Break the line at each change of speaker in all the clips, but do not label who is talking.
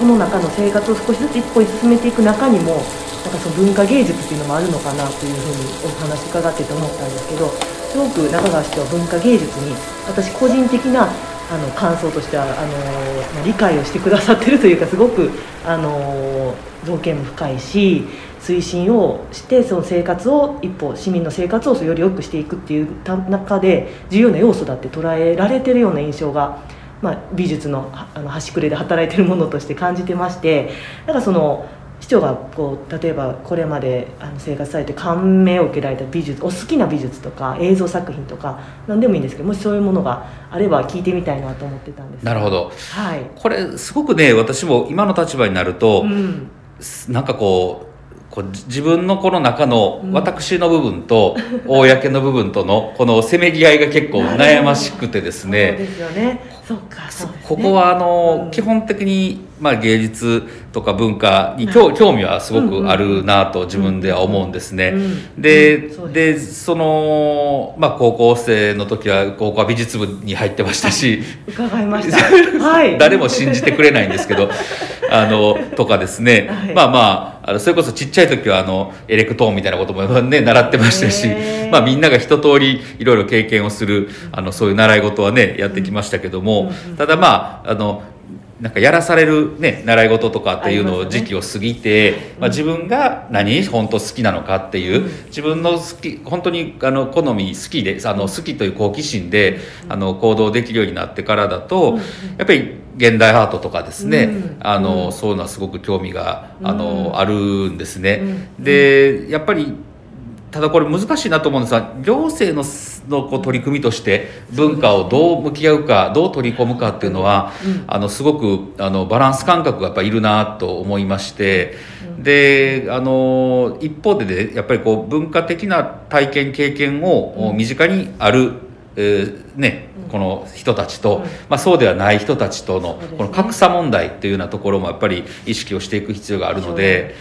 その中の生活を少しずつ一歩進めていく中にもなんかその文化芸術っていうのもあるのかなというふうにお話伺ってて思ったんですけどすごく中川市長は文化芸術に私個人的なあの感想としてはあの理解をしてくださってるというかすごくあの造形も深いし推進をしてその生活を一歩市民の生活をより良くしていくっていう中で重要な要素だって捉えられてるような印象が、まあ、美術のあの端くれで働いてるものとして感じてましてだからその市長がこう例えばこれまであの生活されて感銘を受けられた美術お好きな美術とか映像作品とか何でもいいんですけどもしそういうものがあれば聞いてみたいなと思ってたんです。
なるほど、
はい、
これすごくね私も今の立場になると、うん、なんかこうこう自分のこの中の私の部分と 公の部分とのこのせめぎ合いが結構悩ましくてですね。
そうですよね。そうか、ね、
ここはあの、うん、基本的にまあ、芸術とか文化に興興味はすごくあるなと自分では思うんですね。ででその、まあ、高校生の時は高校は美術部に入ってましたし
伺いました、はい、
誰も信じてくれないんですけどあのとかですね、はい、まあまああのそれこそちっちゃい時はあのエレクトーンみたいなこともね 習ってましたし、まあ、みんなが一通りいろいろ経験をするあのそういう習い事はねやってきましたけども、ただまああのなんかやらされる、ね、習い事とかっていうのを時期を過ぎて、ね、まあ、自分が何本当好きなのかっていう、うん、自分の好き本当にあの好み好きであの好きという好奇心で、あの行動できるようになってからだと、やっぱり現代アートとかですね、あのそういうのはすごく興味があの、あるんですね。でやっぱりただこれ難しいなと思うんですが行政ののこう取り組みとして文化をどう向き合うかどう取り込むかっていうのは、あのすごくあのバランス感覚がやっぱいるなと思いまして、であの一方でねやっぱりこう文化的な体験経験を身近にある、えー、ねこの人たちと、まあ、そうではない人たちとのこの格差問題っていうようなところもやっぱり意識をしていく必要があるので。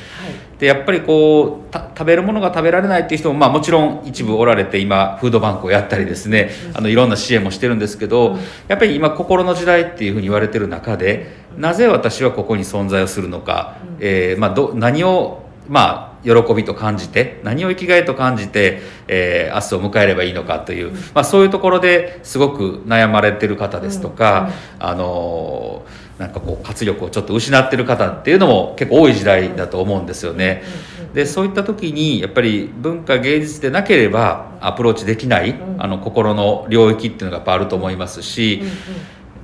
でやっぱりこう食べるものが食べられないっていう人も、まあ、もちろん一部おられて今フードバンクをやったりですねあのいろんな支援もしてるんですけどやっぱり今心の時代っていうふうに言われてる中でなぜ私はここに存在をするのか、えーまあ、ど何をまあ喜びと感じて何を生きがいと感じて、えー、明日を迎えればいいのかという、まあ、そういうところですごく悩まれてる方ですとか、あのなんかこう活力をちょっと失ってる方っていうのも結構多い時代だと思うんですよね。でそういった時にやっぱり文化芸術でなければアプローチできない、あの心の領域っていうのがやっぱあると思いますし。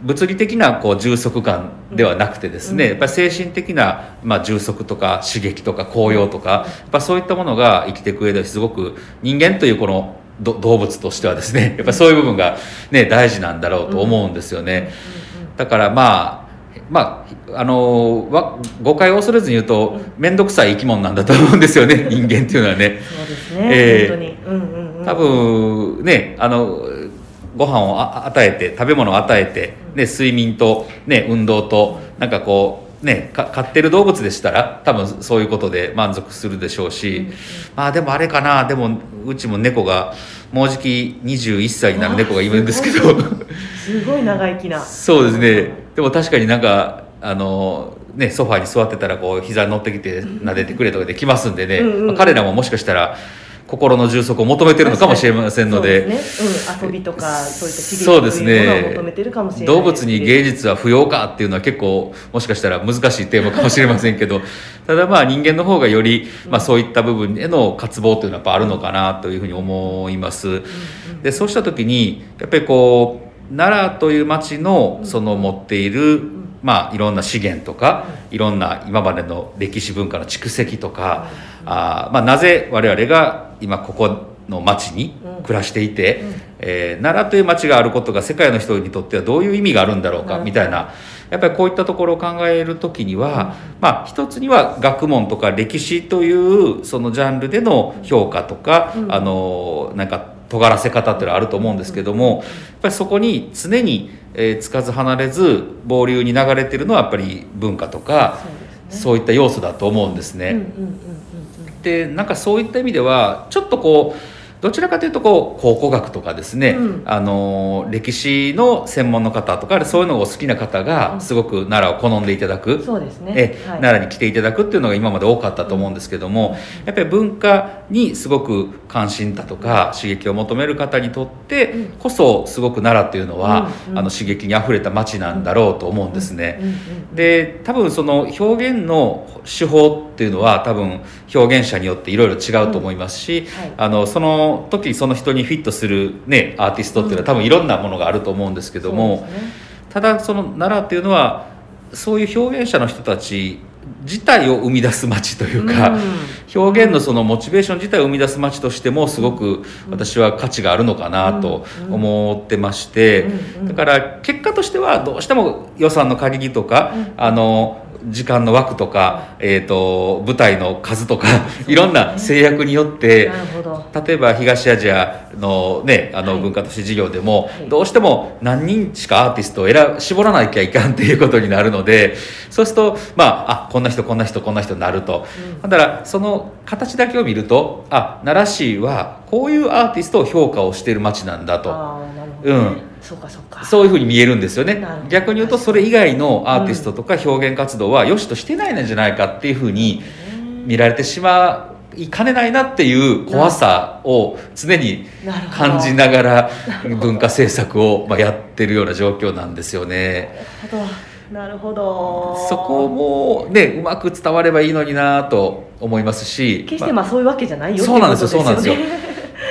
物理的なこう充足感ではなくてですね、やっぱり精神的な、まあ、充足とか刺激とか高揚とかやっぱそういったものが生きていく上ですごく人間というこの動物としてはですねやっぱそういう部分が、ね、大事なんだろうと思うんですよね。だからまあまあ、あの誤解を恐れずに言うと面倒くさい生き物なんだと思うんですよね 人間っていうのはね。
そうですね、えー、本当に、うんうんうん、
多分ねあのご飯を与えて食べ物を与えて、ね、睡眠と、ね、運動となんかこうね飼ってる動物でしたら多分そういうことで満足するでしょうし、うんうん、まあでもあれかなでもうちも猫がもうじき21歳になる猫がいるんですけど。
すごい長生きな。
そうですねでも確かになんかあのね、ソファーに座ってたらこう膝に乗ってきて撫でてくれとかできますんでね、うんうんまあ、彼らももしかしたら心の充足を求めてるのかもしれませんので、
ね。うん、遊びとかそういった刺激そうですね。求めてるかもしれない、
動物に芸術は不要かっていうのは結構もしかしたら難しいテーマかもしれませんけど。ただまあ人間の方がより、まあ、そういった部分への渇望というのはやっぱあるのかなというふうに思います。でそうした時にやっぱりこう奈良という町のその持っているまあ、いろんな資源とかいろんな今までの歴史文化の蓄積とかあ、まあ、なぜ我々が今ここの町に暮らしていて、うん、えー、奈良という町があることが世界の人にとってはどういう意味があるんだろうかみたいなやっぱりこういったところを考える時には、まあ、一つには学問とか歴史というそのジャンルでの評価とか、あのなんか尖らせ方っていうのはあると思うんですけどもやっぱりそこに常に、えー、つかず離れず傍流に流れてるのはやっぱり文化とかそう、ね,、いった要素だと思うんですね。でなんかそういった意味ではちょっとこうどちらかというとこう考古学とかですね、
うん。
あの歴史の専門の方とかそういうのをお好きな方
うん。
がすごく奈良を好んでいただく、
そうですね。
え
はい。
奈良に来ていただくっていうのが今まで多かったと思うんですけども、やっぱり文化にすごく関心だとか刺激を求める方にとって
うん。
こそすごく奈良っていうのは、
うんうん。
あの刺激にあふれた街なんだろうと思うんですね。
うんうんうん
で多分その表現の手法っていうのは多分表現者によっていろいろ違うと思いますし、
はい。
あのその時その人にフィットする、ね、アーティストっていうのは多分いろんなものがあると思うんですけども、
そうですね。
ただその奈良っていうのはそういう表現者の人たち自体を生み出す街というか、
うん。
表現のそのモチベーション自体を生み出す街としてもすごく私は価値があるのかなと思ってましてだから結果としてはどうしても予算の限りとか
うん。
あの時間の枠とか、えー、と舞台の数とかいろんな制約によって例えば東アジアの,、ね、あの
はい。
文化都市事業でも、
はい。
どうしても何人しかアーティストを選絞らなきゃいかんっていうことになるのでそうするとまああこんな人こんな人こんな人になると、
うん。
だからその形だけを見るとあ奈良市はこういうアーティストを評価をしている街なんだと。
そうかそうか。
そういうふうに見えるんですよね。逆に言うとそれ以外のアーティストとか表現活動は良しとしてないんじゃないかっていうふうに見られてしまいかねないなっていう怖さを常に感じながら文化政策をまあやってるような状況なんですよね。
なるほど。
そこもねうまく伝わればいいのになと思いますし。
決してまあそういうわけじゃないよ
そうなんですよそうなんですよ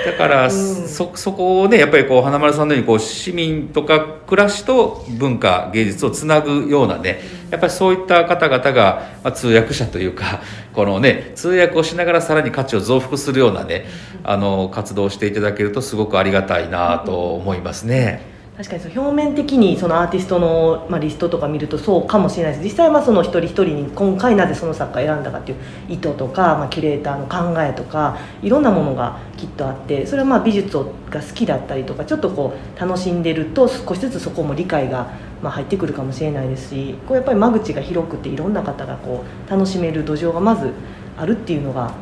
だから、
うん。
そそこをねやっぱりこう花丸さんのようにこう市民とか暮らしと文化芸術をつなぐようなねやっぱりそういった方々が、まあ、通訳者というか このね通訳をしながらさらに価値を増幅するようなねあの活動をしていただけるとすごくありがたいなと思いますね。
確かにそう表面的にそのアーティストの、まあ、リストとか見るとそうかもしれないです。実際はその一人一人に今回なぜその作家を選んだかっていう意図とか、まあ、キュレーターの考えとかいろんなものがきっとあってそれはまあ美術をが好きだったりとかちょっとこう楽しんでると少しずつそこも理解がまあ入ってくるかもしれないですしこうやっぱり間口が広くていろんな方がこう楽しめる土壌がまずあるっていうのが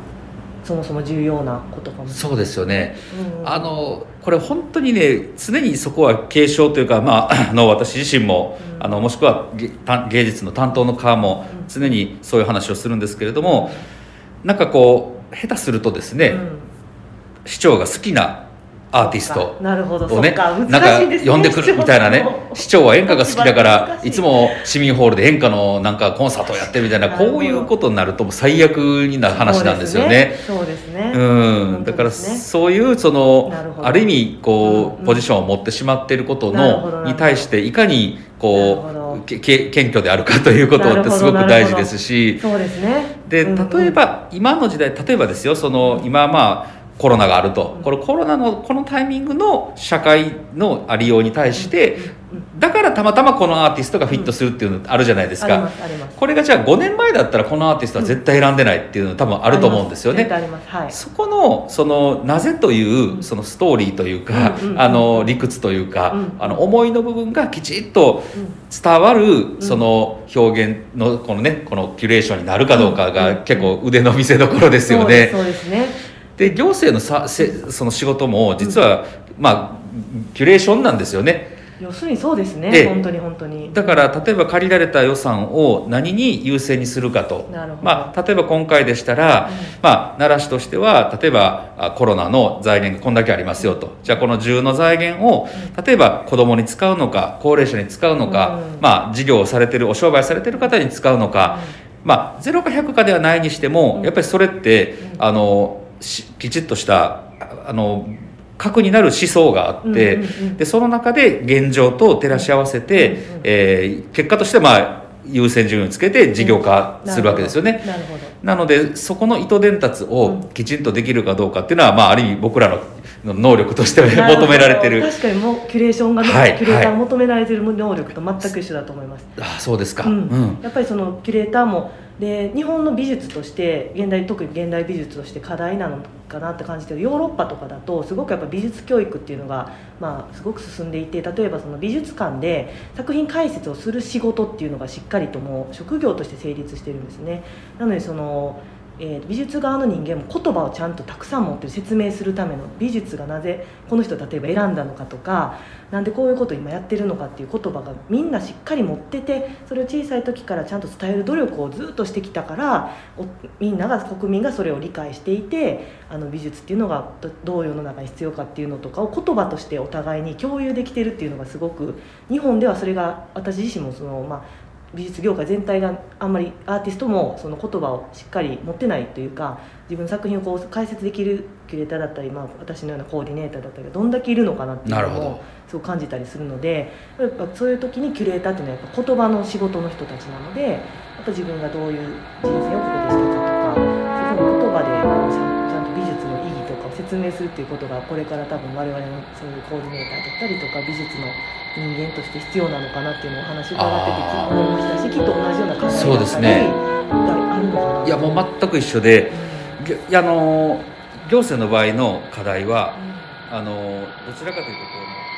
そもそも重要なことかも。
そうですよね。
うん
あのこれ本当にね常にそこは継承というか、まあ、あの私自身も、
うん。
あのもしくは芸た芸術の担当の側も
うん。
常にそういう話をするんですけれどもなんかこう下手するとですね、
うん。
市長が好きなアーティスト
なるほど。そ
をねなん
難
か呼んでくるみたいなね。市長は演歌が好きだから
い。
いつも市民ホールで演歌のなんかコンサートをやってるみたいなこういうことになるともう最悪になる話なんですよね。
そうですね。
うん、だからそういうそのある意味こ
う
ポジションを持ってしまっていることのに対していかにこうけけ謙虚であるかということってすごく大事ですし。
そうですね。
で例えば今の時代例えばですよその今まあコロナがあると。これコロナのこのタイミングの社会のありように対してだからたまたまこのアーティストがフィットするっていうのあるじゃないですか。これがじゃあ5年前だったらこのアーティストは絶対選んでないっていうの多分あると思うんですよね。そこのそのなぜというそのストーリーというか、あの理屈というか、
うん。
あの思いの部分がきちっと
うん。
伝わるその表現のこのねこのキュレーションになるかどうか
うん。
が結構腕の見せ所ですよ
そうです
ね。
そうですね。
で行政のさせその仕事も実は、まあキュレーションなんですよね。
要するにそうですね。
ええ
本当に本当に。
だから例えば借りられた予算を何に優先にするかと。
なるほど。
まあ、例えば今回でしたら、まあ、奈良市としては例えばあコロナの財源がこんだけありますよと。じゃあこの10の財源を例えば子どもに使うのか高齢者に使うのか、
うん。
まあ、事業をされてるお商売されてる方に使うのか、まあ、0か100かではないにしても、
うん。
やっぱりそれって、あのしきちっとしたああの核になる思想があって、
うんうんうん
でその中で現状と照らし合わせて、
うんうん
えー結果としてまあ優先順位をつけて事業化するわけですよね。
なるほど。
なのでそこの糸伝達
う
を
ん。
きちんとできるかどうかっていうのは、まあ、ある意味僕らのの能力として求められてる。
確かにもうキュレーションがね、
はい
キュレーター求められてる能力と全く一緒だと思います。
あそうですか、
う
うんん。
やっぱりそのキュレーターもで日本の美術として現代特に現代美術として課題なのかなって感じてる。ヨーロッパとかだとすごくやっぱ美術教育っていうのが、まあ、すごく進んでいて例えばその美術館で作品解説をする仕事っていうのがしっかりともう職業として成立してるんですね。なのでそのえー美術側の人間も言葉をちゃんとたくさん持ってる説明するための美術がなぜこの人例えば選んだのかとかなんでこういうこと今やってるのかっていう言葉がみんなしっかり持っててそれを小さい時からちゃんと伝える努力をずっとしてきたからみんなが国民がそれを理解していてあの美術っていうのがどどう世の中に必要かっていうのとかを言葉としてお互いに共有できてるっていうのがすごく日本ではそれが私自身もその、まあ、美術業界全体があんまりアーティストもその言葉をしっかり持ってないというか自分の作品をこう解説できるキュレーターだったり、まあ、私のようなコーディネーターだったりがどんだけいるのかなっていうの
なるほど。
もすごく感じたりするのでやっぱそういう時にキュレーターっていうのはやっぱ言葉の仕事の人たちなのでやっぱ自分がどういう人生をここでしてたとか説明するっていうことがこれから多分我々のそういうコーディネーターだったりとか美術の人間として必要なのかなっていうのをお話伺ってて思いましたしきっと同じような課題だったり
そうですね。
があるのかない
やもう全く一緒でぎょいやあの行政の場合の課題はあのどちらかというとこう